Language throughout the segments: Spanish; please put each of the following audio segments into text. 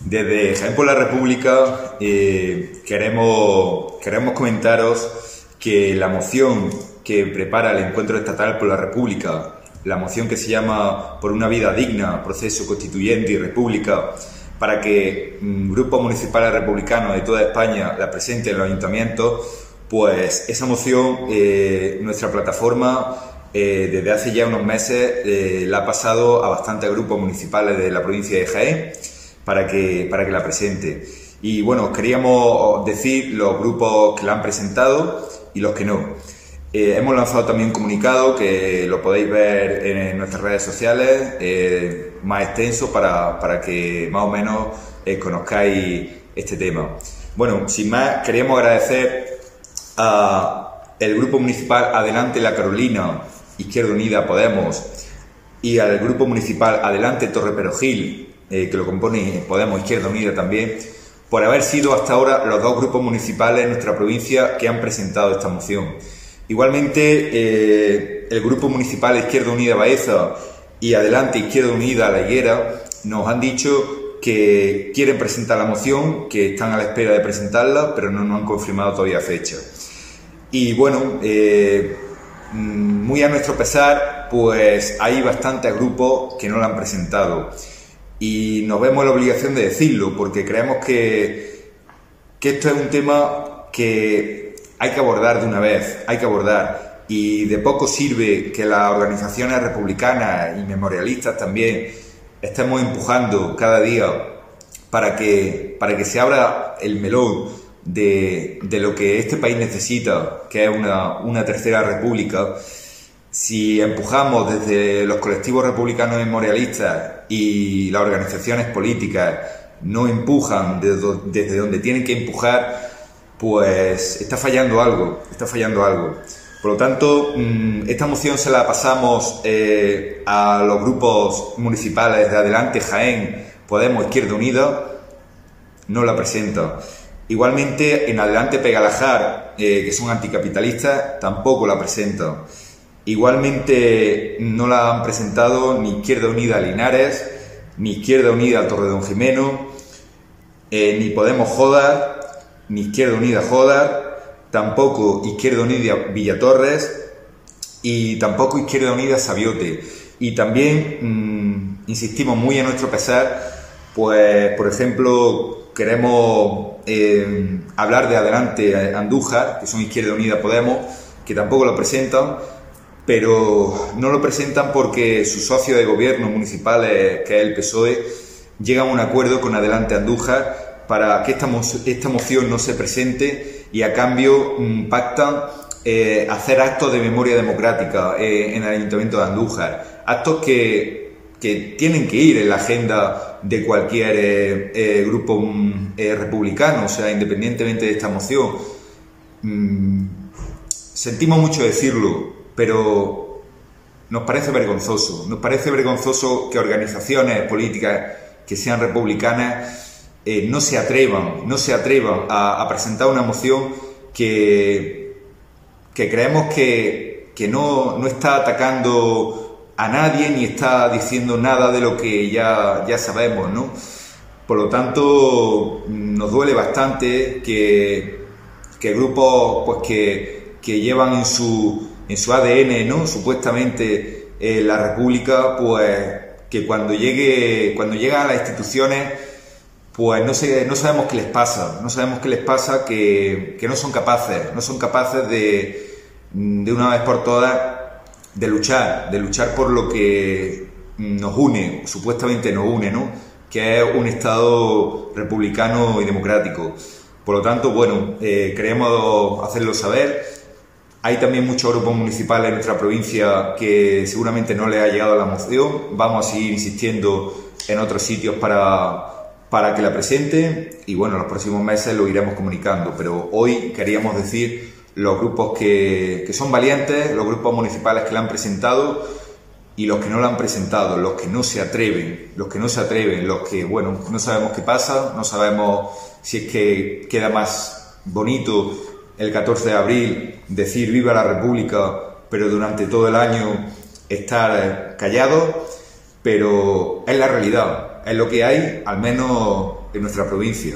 Desde Jaén por la República eh, queremos, queremos comentaros que la moción que prepara el Encuentro Estatal por la República, la moción que se llama Por una vida digna, proceso constituyente y república, para que mm, grupos municipales republicanos de toda España la presenten en los ayuntamientos, pues esa moción, eh, nuestra plataforma, eh, desde hace ya unos meses la ha pasado a bastantes grupos municipales de la provincia de Jaén para que, para que la presente. Y bueno, queríamos decir los grupos que la han presentado y los que no. Eh, hemos lanzado también un comunicado que lo podéis ver en nuestras redes sociales, eh, más extenso para, para, que más o menos eh, conozcáis este tema. Bueno, sin más, queríamos agradecer al Grupo Municipal Adelante La Carolina, Izquierda Unida Podemos, y al Grupo Municipal Adelante Torre Perojil, eh, que lo compone Podemos Izquierda Unida también, por haber sido hasta ahora los dos grupos municipales en nuestra provincia que han presentado esta moción. Igualmente, eh, el Grupo Municipal Izquierda Unida Baeza y Adelante Izquierda Unida La Higuera nos han dicho que quieren presentar la moción, que están a la espera de presentarla, pero no nos han confirmado todavía fecha. Y bueno, eh, muy a nuestro pesar, pues hay bastantes grupos que no la han presentado y nos vemos la obligación de decirlo porque creemos que, que esto es un tema que hay que abordar de una vez, hay que abordar. Y de poco sirve que las organizaciones republicanas y memorialistas también estemos empujando cada día para que, para que se abra el melón de, de lo que este país necesita, que es una, una tercera república si empujamos desde los colectivos republicanos memorialistas y las organizaciones políticas no empujan desde, donde tienen que empujar, pues está fallando algo, está fallando algo. Por lo tanto, mm, esta moción se la pasamos eh, a los grupos municipales de Adelante, Jaén, Podemos, Izquierda Unida, no la presenta. Igualmente, en Adelante Pegalajar, eh, que son anticapitalistas, tampoco la presentan. Igualmente no la han presentado ni Izquierda Unida Linares, ni Izquierda Unida Torredón Jimeno, eh, ni Podemos Jodar, ni Izquierda Unida Jodar, tampoco Izquierda Unida Villatorres y tampoco Izquierda Unida Sabiote. Y también mm, insistimos muy a nuestro pesar, pues por ejemplo queremos eh, hablar de Adelante Andújar, que son Izquierda Unida Podemos, que tampoco lo presentan pero no lo presentan porque su socio de gobierno municipal, que es el PSOE, llega a un acuerdo con Adelante Andújar para que esta, esta moción no se presente y a cambio mm, pactan eh, hacer actos de memoria democrática eh, en el Ayuntamiento de Andújar. Actos que, que, tienen que ir en la agenda de cualquier eh, grupo mm, republicano, o sea, independientemente de esta moción. Mm, sentimos mucho decirlo, pero nos parece vergonzoso. Nos parece vergonzoso que organizaciones políticas que sean republicanas eh, no se atrevan, no se atrevan a, presentar una moción que, que creemos que, que no, no, está atacando a nadie ni está diciendo nada de lo que ya, ya sabemos, ¿no? Por lo tanto, nos duele bastante que, que grupos pues, que, que llevan en su en su ADN, ¿no? Supuestamente eh, la República, pues que cuando llegue, cuando llega a las instituciones, pues no, sé, no sabemos qué les pasa, no sabemos qué les pasa, que, que no son capaces, no son capaces de, de una vez por todas, de luchar, de luchar por lo que nos une, supuestamente nos une, ¿no? Que es un Estado republicano y democrático. Por lo tanto, bueno, eh, queremos hacerlo saber hay también muchos grupos municipales en nuestra provincia que seguramente no les ha llegado la moción. Vamos a seguir insistiendo en otros sitios para, para que la presenten y bueno, en los próximos meses lo iremos comunicando. Pero hoy queríamos decir los grupos que, que son valientes, los grupos municipales que la han presentado y los que no la han presentado, los que no se atreven, los que no se atreven, los que, bueno, no sabemos qué pasa, no sabemos si es que queda más bonito el 14 de abril decir viva la República, pero durante todo el año estar callado, pero es la realidad, es lo que hay, al menos en nuestra provincia.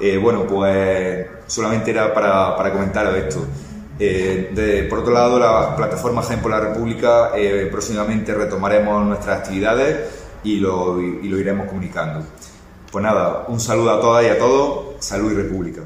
Eh, bueno, pues solamente era para, para comentaros esto. Eh, por otro lado, la plataforma Gen por la República, eh, próximamente retomaremos nuestras actividades y lo, y lo iremos comunicando. Pues nada, un saludo a todas y a todos, salud y república.